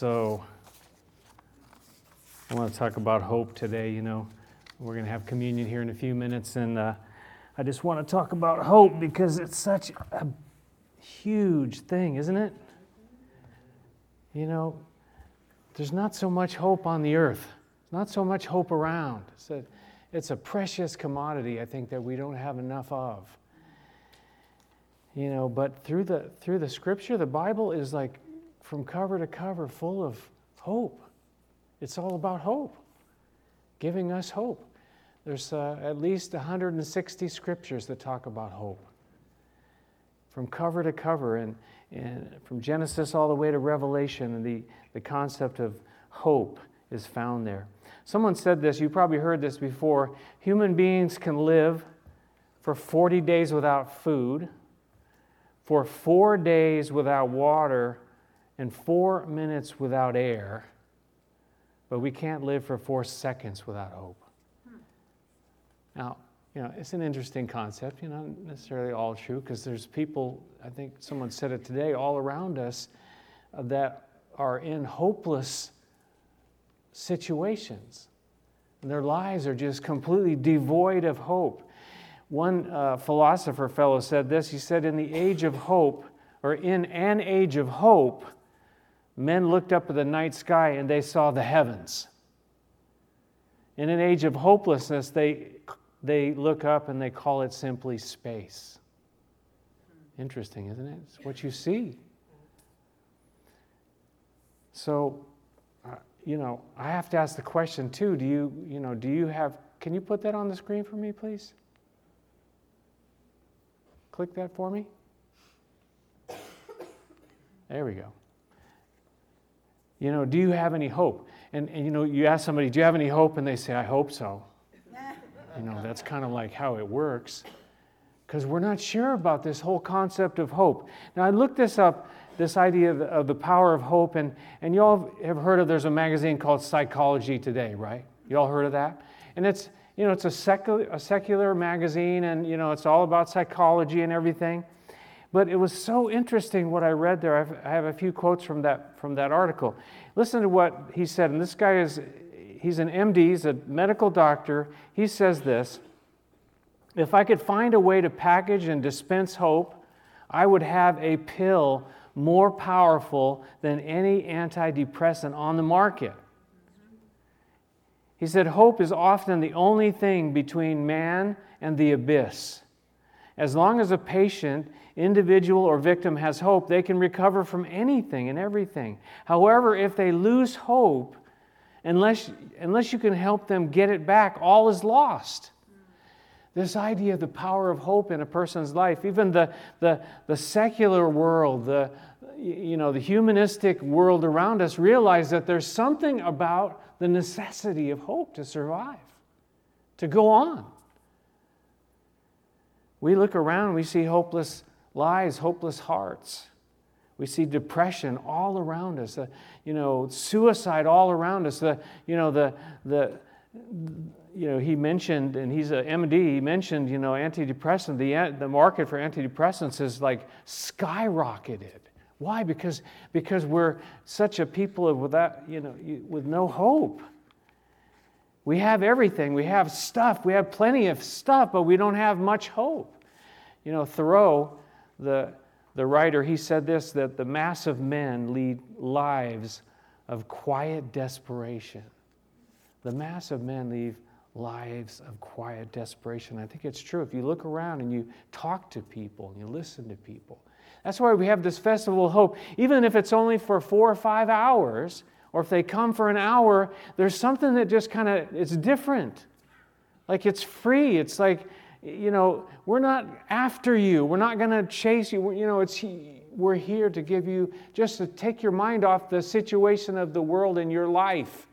So, I want to talk about hope today. You know, we're going to have communion here in a few minutes, and uh, I just want to talk about hope because it's such a huge thing, isn't it? You know, there's not so much hope on the earth, not so much hope around. It's a, it's a precious commodity, I think, that we don't have enough of. You know, but through the through the scripture, the Bible is like from cover to cover full of hope. It's all about hope, giving us hope. There's uh, at least 160 scriptures that talk about hope. From cover to cover, and, and from Genesis all the way to Revelation, the, the concept of hope is found there. Someone said this, you probably heard this before human beings can live for 40 days without food, for four days without water, and four minutes without air, but we can't live for four seconds without hope. Now, you know, it's an interesting concept, you know, not necessarily all true, because there's people, I think someone said it today, all around us uh, that are in hopeless situations. And their lives are just completely devoid of hope. One uh, philosopher fellow said this he said, In the age of hope, or in an age of hope, men looked up at the night sky and they saw the heavens. In an age of hopelessness, they they look up and they call it simply space. Interesting, isn't it? It's what you see. So, uh, you know, I have to ask the question too. Do you, you know, do you have? Can you put that on the screen for me, please? Click that for me. There we go. You know, do you have any hope? And, and you know, you ask somebody, do you have any hope? And they say, I hope so. You know, that's kind of like how it works because we're not sure about this whole concept of hope. Now, I looked this up, this idea of the, of the power of hope, and, and you all have heard of there's a magazine called Psychology Today, right? You all heard of that? And it's, you know, it's a secular, a secular magazine, and, you know, it's all about psychology and everything. But it was so interesting what I read there. I've, I have a few quotes from that, from that article. Listen to what he said, and this guy is he's an MD, he's a medical doctor. He says this If I could find a way to package and dispense hope, I would have a pill more powerful than any antidepressant on the market. He said, Hope is often the only thing between man and the abyss. As long as a patient, individual, or victim has hope, they can recover from anything and everything. However, if they lose hope, unless, unless you can help them get it back, all is lost. This idea of the power of hope in a person's life, even the, the, the secular world, the, you know, the humanistic world around us, realize that there's something about the necessity of hope to survive, to go on. We look around, we see hopeless lives, hopeless hearts. We see depression all around us, you know, suicide all around us. The, you know, the, the, you know, he mentioned, and he's a MD, he mentioned, you know, antidepressant, the, the market for antidepressants is like skyrocketed. Why? Because, because we're such a people of without, you know, with no hope. We have everything. We have stuff. We have plenty of stuff, but we don't have much hope. You know, Thoreau, the the writer, he said this that the mass of men lead lives of quiet desperation. The mass of men lead lives of quiet desperation. I think it's true. If you look around and you talk to people and you listen to people, that's why we have this festival of hope. Even if it's only for four or five hours, or if they come for an hour, there's something that just kind of it's different. Like it's free. It's like you know, we're not after you. We're not going to chase you. You know, it's we're here to give you just to take your mind off the situation of the world in your life.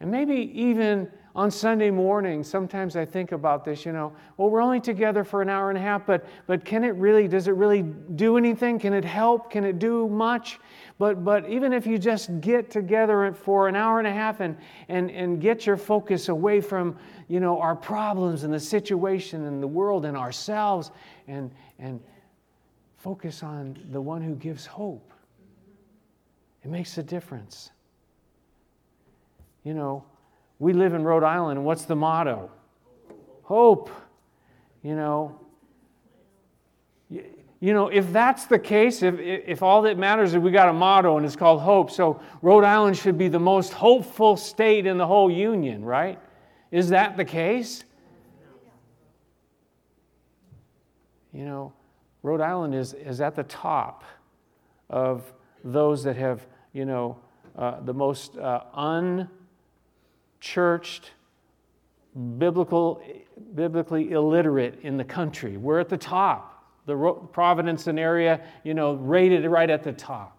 And maybe even on Sunday morning, sometimes I think about this, you know, well, we're only together for an hour and a half, but, but can it really, does it really do anything? Can it help? Can it do much? But, but even if you just get together for an hour and a half and, and, and get your focus away from, you know, our problems and the situation and the world and ourselves and, and focus on the one who gives hope. It makes a difference. You know, we live in Rhode Island, and what's the motto? Hope. You know, you know, if that's the case, if, if all that matters is we got a motto and it's called hope, so Rhode Island should be the most hopeful state in the whole union, right? Is that the case? You know, Rhode Island is, is at the top of those that have, you know, uh, the most uh, unchurched, biblical, biblically illiterate in the country. We're at the top. The Providence and area, you know, rated right at the top.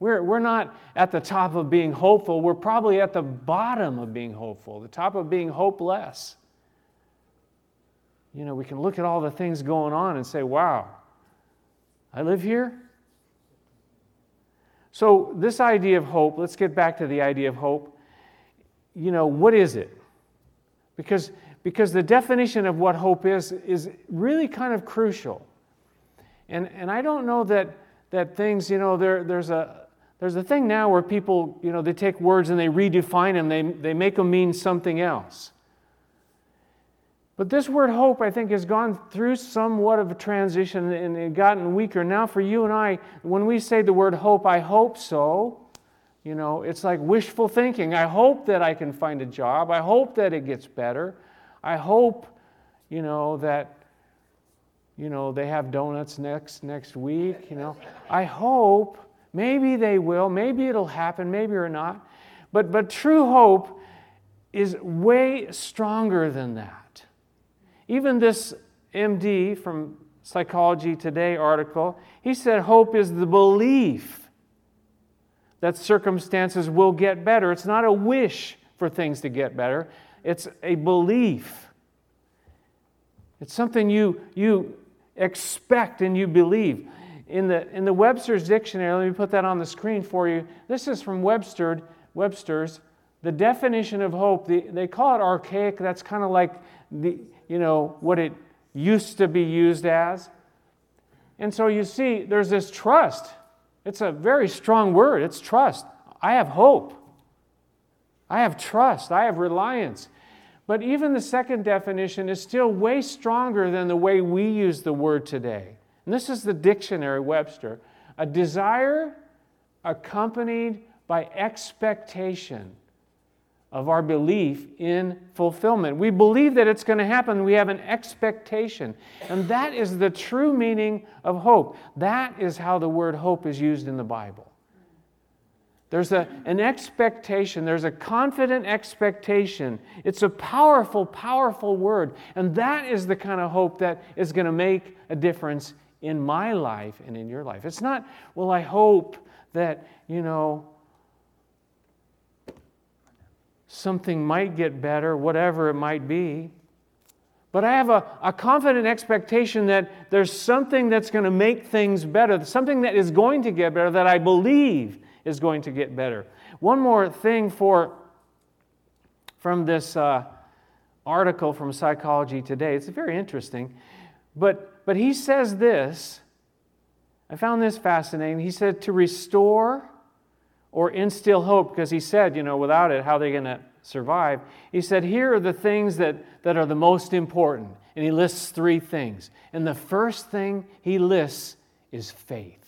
We're, we're not at the top of being hopeful. We're probably at the bottom of being hopeful, the top of being hopeless. You know, we can look at all the things going on and say, wow, I live here? So, this idea of hope, let's get back to the idea of hope. You know, what is it? Because, because the definition of what hope is is really kind of crucial. And, and I don't know that, that things, you know, there, there's, a, there's a thing now where people, you know, they take words and they redefine them, they, they make them mean something else. But this word hope, I think, has gone through somewhat of a transition and gotten weaker. Now, for you and I, when we say the word hope, I hope so. You know, it's like wishful thinking. I hope that I can find a job. I hope that it gets better. I hope, you know, that you know, they have donuts next next week, you know. I hope maybe they will, maybe it'll happen, maybe or not. But but true hope is way stronger than that. Even this MD from Psychology Today article, he said hope is the belief that circumstances will get better. It's not a wish for things to get better, it's a belief. It's something you, you expect and you believe. In the, in the Webster's dictionary, let me put that on the screen for you. This is from Webster, Webster's. The definition of hope, the, they call it archaic. That's kind of like the, you know, what it used to be used as. And so you see, there's this trust. It's a very strong word. It's trust. I have hope. I have trust. I have reliance. But even the second definition is still way stronger than the way we use the word today. And this is the dictionary, Webster a desire accompanied by expectation of our belief in fulfillment. We believe that it's going to happen. We have an expectation. And that is the true meaning of hope. That is how the word hope is used in the Bible. There's a, an expectation, there's a confident expectation. It's a powerful, powerful word. And that is the kind of hope that is going to make a difference in my life and in your life. It's not, well, I hope that, you know, something might get better, whatever it might be. But I have a, a confident expectation that there's something that's going to make things better, something that is going to get better, that I believe is going to get better. One more thing for from this uh, article from Psychology Today. It's very interesting, but but he says this. I found this fascinating. He said to restore or instill hope because he said, you know, without it, how are they going to survive? He said, here are the things that, that are the most important. And he lists three things. And the first thing he lists is faith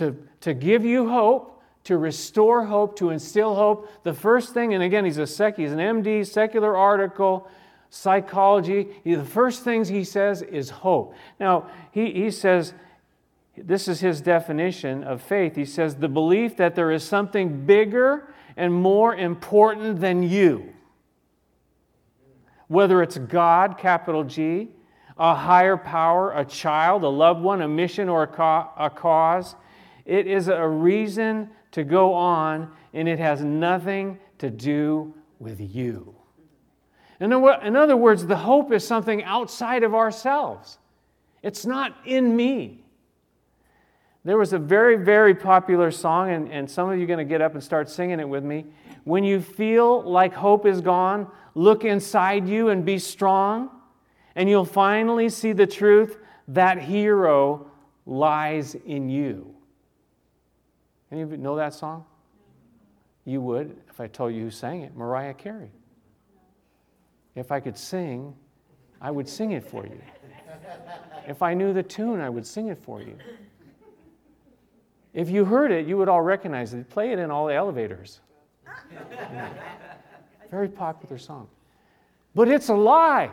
to, to give you hope, to restore hope, to instill hope. The first thing, and again, he's a sec, he's an MD, secular article, psychology. He, the first things he says is hope. Now, he, he says, this is his definition of faith. He says, the belief that there is something bigger and more important than you. Whether it's God, capital G, a higher power, a child, a loved one, a mission, or a, ca- a cause. It is a reason to go on, and it has nothing to do with you. In other words, the hope is something outside of ourselves, it's not in me. There was a very, very popular song, and, and some of you are going to get up and start singing it with me. When you feel like hope is gone, look inside you and be strong, and you'll finally see the truth that hero lies in you. Any of you know that song? You would if I told you who sang it Mariah Carey. If I could sing, I would sing it for you. If I knew the tune, I would sing it for you. If you heard it, you would all recognize it. Play it in all the elevators. Yeah. Very popular song. But it's a lie.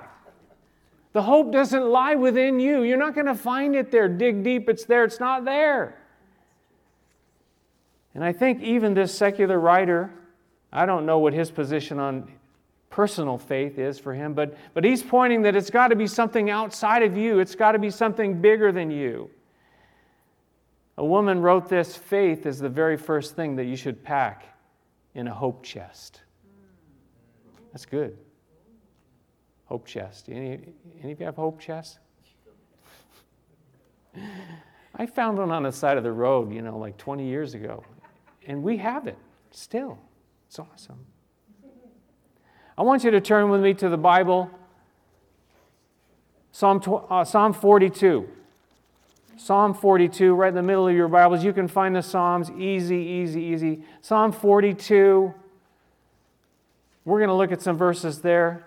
The hope doesn't lie within you. You're not going to find it there. Dig deep, it's there, it's not there. And I think even this secular writer, I don't know what his position on personal faith is for him, but, but he's pointing that it's got to be something outside of you, it's got to be something bigger than you. A woman wrote this faith is the very first thing that you should pack in a hope chest. That's good. Hope chest. Any, any of you have hope chests? I found one on the side of the road, you know, like 20 years ago. And we have it still. It's awesome. I want you to turn with me to the Bible, Psalm, uh, Psalm 42. Psalm 42, right in the middle of your Bibles. You can find the Psalms easy, easy, easy. Psalm 42. We're going to look at some verses there.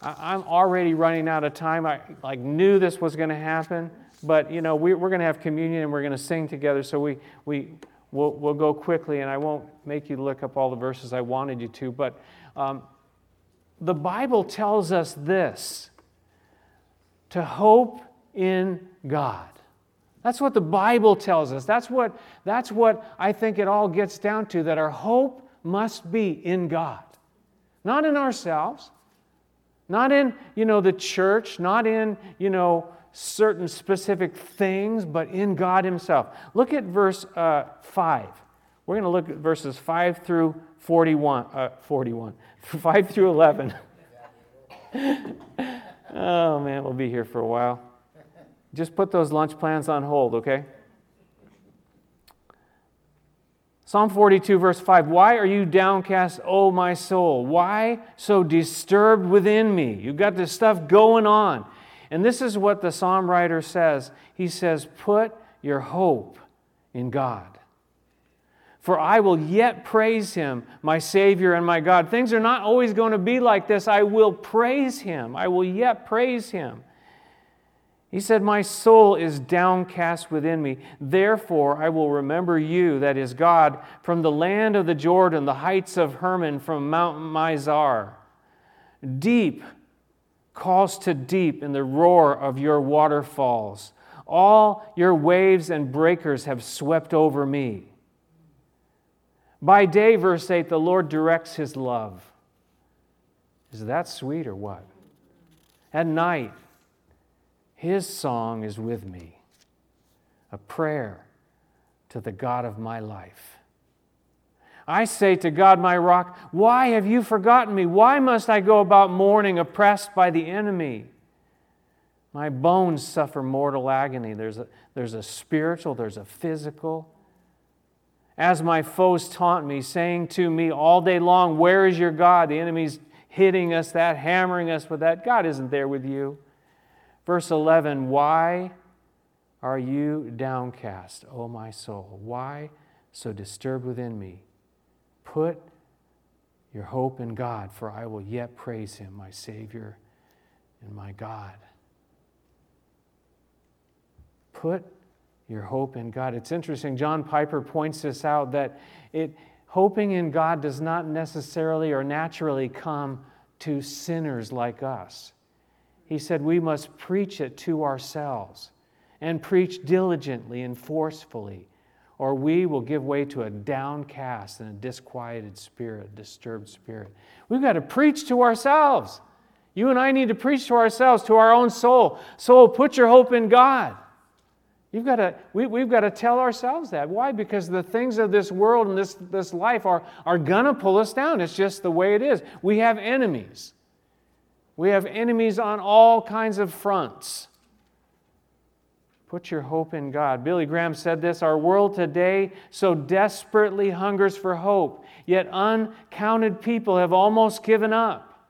I'm already running out of time. I like knew this was going to happen, but you know we, are going to have communion and we're going to sing together. So we we we'll, we'll go quickly, and I won't make you look up all the verses I wanted you to. But um, the Bible tells us this: to hope in God. That's what the Bible tells us. That's what that's what I think it all gets down to. That our hope must be in God, not in ourselves not in, you know, the church, not in, you know, certain specific things, but in God Himself. Look at verse uh, 5. We're going to look at verses 5 through 41, uh, 41 5 through 11. oh, man, we'll be here for a while. Just put those lunch plans on hold, okay? Psalm 42, verse 5 Why are you downcast, O my soul? Why so disturbed within me? You've got this stuff going on. And this is what the psalm writer says He says, Put your hope in God. For I will yet praise him, my Savior and my God. Things are not always going to be like this. I will praise him. I will yet praise him. He said, My soul is downcast within me. Therefore, I will remember you, that is God, from the land of the Jordan, the heights of Hermon, from Mount Mizar. Deep calls to deep in the roar of your waterfalls. All your waves and breakers have swept over me. By day, verse 8, the Lord directs his love. Is that sweet or what? At night, his song is with me, a prayer to the God of my life. I say to God, my rock, why have you forgotten me? Why must I go about mourning, oppressed by the enemy? My bones suffer mortal agony. There's a, there's a spiritual, there's a physical. As my foes taunt me, saying to me all day long, Where is your God? The enemy's hitting us, that, hammering us with that. God isn't there with you. Verse 11 Why are you downcast, O my soul? Why so disturbed within me? Put your hope in God, for I will yet praise him, my Savior and my God. Put your hope in God. It's interesting. John Piper points this out that it, hoping in God does not necessarily or naturally come to sinners like us. He said we must preach it to ourselves and preach diligently and forcefully, or we will give way to a downcast and a disquieted spirit, disturbed spirit. We've got to preach to ourselves. You and I need to preach to ourselves, to our own soul. Soul, put your hope in God. You've got to, we, we've got to tell ourselves that. Why? Because the things of this world and this, this life are, are going to pull us down. It's just the way it is. We have enemies. We have enemies on all kinds of fronts. Put your hope in God. Billy Graham said this Our world today so desperately hungers for hope, yet uncounted people have almost given up.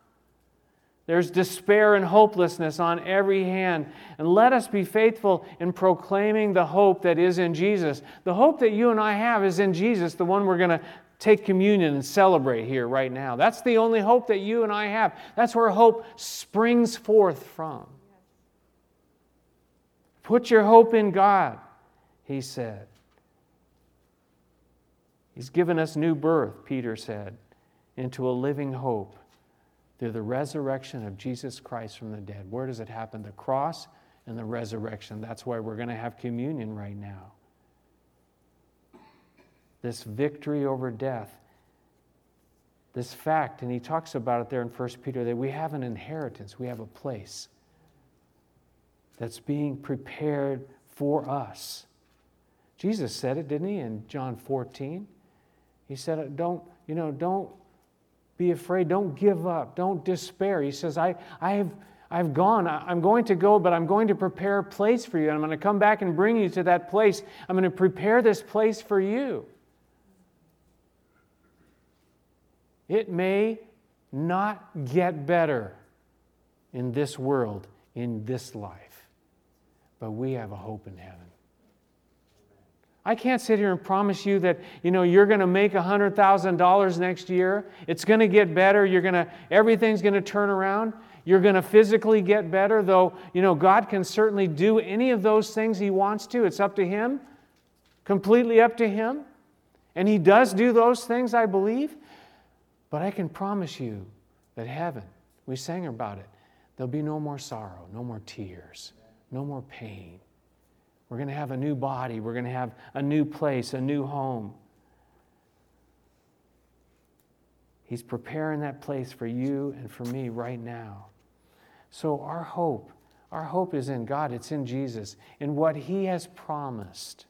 There's despair and hopelessness on every hand. And let us be faithful in proclaiming the hope that is in Jesus. The hope that you and I have is in Jesus, the one we're going to take communion and celebrate here right now. That's the only hope that you and I have. That's where hope springs forth from. Put your hope in God, he said. He's given us new birth, Peter said, into a living hope through the resurrection of Jesus Christ from the dead. Where does it happen? The cross and the resurrection. That's why we're going to have communion right now. This victory over death, this fact, and he talks about it there in 1 Peter that we have an inheritance, we have a place that's being prepared for us. Jesus said it, didn't he, in John 14? He said, uh, Don't, you know, don't be afraid. Don't give up. Don't despair. He says, I, I have, I've gone. I'm going to go, but I'm going to prepare a place for you. I'm going to come back and bring you to that place. I'm going to prepare this place for you. It may not get better in this world, in this life, but we have a hope in heaven. I can't sit here and promise you that you know you're going to make $100,000 next year. It's going to get better. You're going to everything's going to turn around. You're going to physically get better, though you know God can certainly do any of those things he wants to. It's up to him. Completely up to him. And he does do those things, I believe. But I can promise you that heaven, we sang about it, there'll be no more sorrow, no more tears, no more pain we're going to have a new body. We're going to have a new place, a new home. He's preparing that place for you and for me right now. So, our hope, our hope is in God, it's in Jesus, in what He has promised,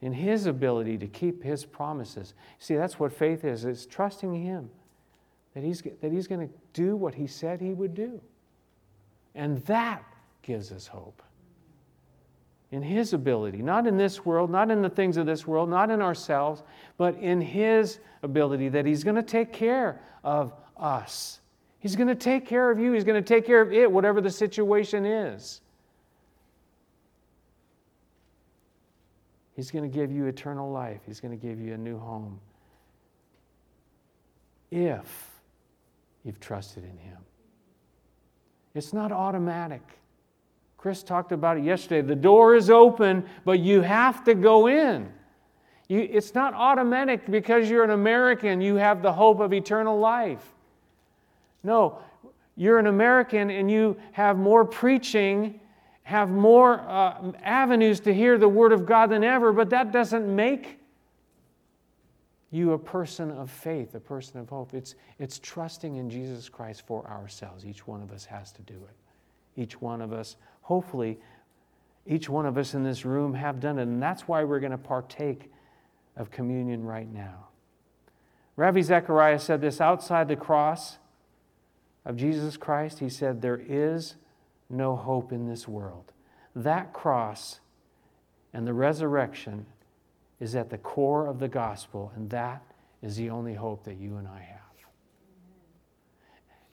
in His ability to keep His promises. See, that's what faith is it's trusting Him that He's, that he's going to do what He said He would do. And that gives us hope in His ability, not in this world, not in the things of this world, not in ourselves, but in His ability that He's going to take care of us. He's going to take care of you, He's going to take care of it, whatever the situation is. He's going to give you eternal life, He's going to give you a new home. If you've trusted in Him, it's not automatic. Chris talked about it yesterday. The door is open, but you have to go in. You, it's not automatic because you're an American, you have the hope of eternal life. No, you're an American and you have more preaching, have more uh, avenues to hear the Word of God than ever, but that doesn't make you a person of faith, a person of hope. It's, it's trusting in Jesus Christ for ourselves. Each one of us has to do it. Each one of us hopefully each one of us in this room have done it. And that's why we're going to partake of communion right now. Ravi Zacharias said this outside the cross of Jesus Christ, he said, There is no hope in this world. That cross and the resurrection is at the core of the gospel, and that is the only hope that you and I have.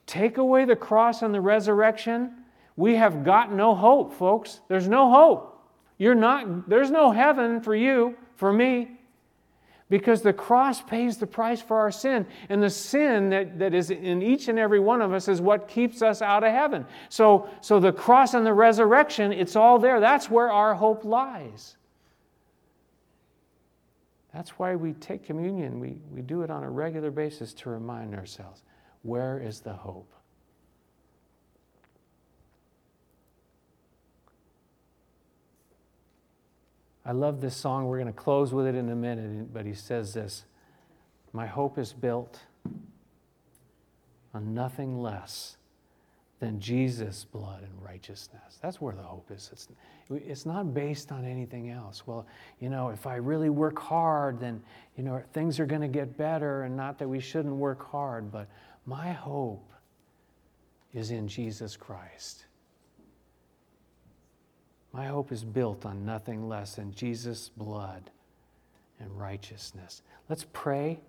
Take away the cross and the resurrection, we have got no hope, folks. There's no hope. You're not, there's no heaven for you, for me, because the cross pays the price for our sin. And the sin that, that is in each and every one of us is what keeps us out of heaven. So, so the cross and the resurrection, it's all there. That's where our hope lies. That's why we take communion. We, we do it on a regular basis to remind ourselves where is the hope? I love this song. We're going to close with it in a minute, but he says this My hope is built on nothing less than Jesus' blood and righteousness. That's where the hope is. It's, it's not based on anything else. Well, you know, if I really work hard, then, you know, things are going to get better, and not that we shouldn't work hard, but my hope is in Jesus Christ. My hope is built on nothing less than Jesus' blood and righteousness. Let's pray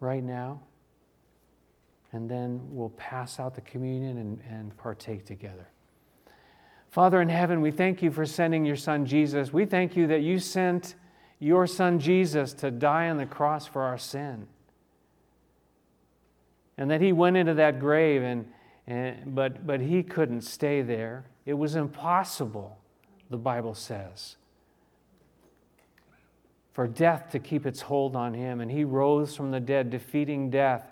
right now. and then we'll pass out the communion and, and partake together. Father in heaven, we thank you for sending your son Jesus. We thank you that you sent your son Jesus to die on the cross for our sin. And that he went into that grave, and, and, but, but he couldn't stay there. It was impossible, the Bible says, for death to keep its hold on him. And he rose from the dead, defeating death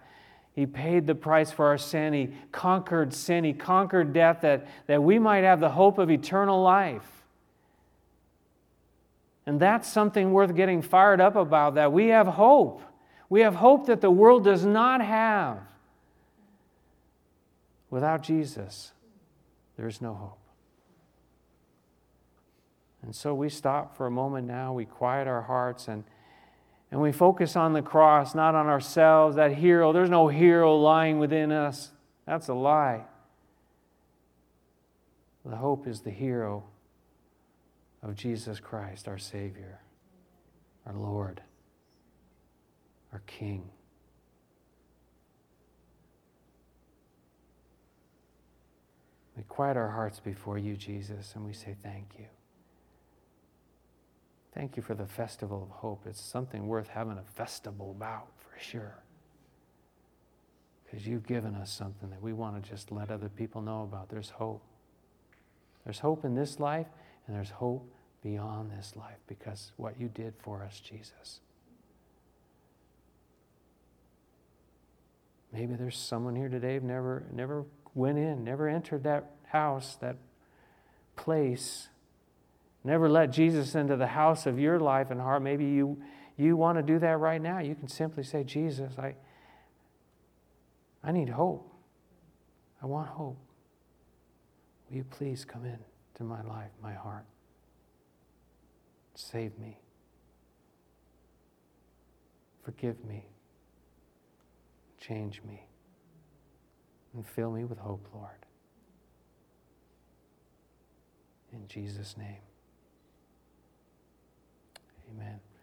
he paid the price for our sin. He conquered sin. He conquered death that, that we might have the hope of eternal life. And that's something worth getting fired up about that we have hope. We have hope that the world does not have. Without Jesus, there is no hope. And so we stop for a moment now, we quiet our hearts and and we focus on the cross, not on ourselves, that hero. There's no hero lying within us. That's a lie. The hope is the hero of Jesus Christ, our Savior, our Lord, our King. We quiet our hearts before you, Jesus, and we say thank you. Thank you for the festival of hope. It's something worth having a festival about for sure. Because you've given us something that we want to just let other people know about. There's hope. There's hope in this life, and there's hope beyond this life because what you did for us, Jesus. Maybe there's someone here today who never, never went in, never entered that house, that place Never let Jesus into the house of your life and heart. Maybe you, you want to do that right now. You can simply say, Jesus, I, I need hope. I want hope. Will you please come in to my life, my heart? Save me. Forgive me. Change me. And fill me with hope, Lord. In Jesus' name. Amen.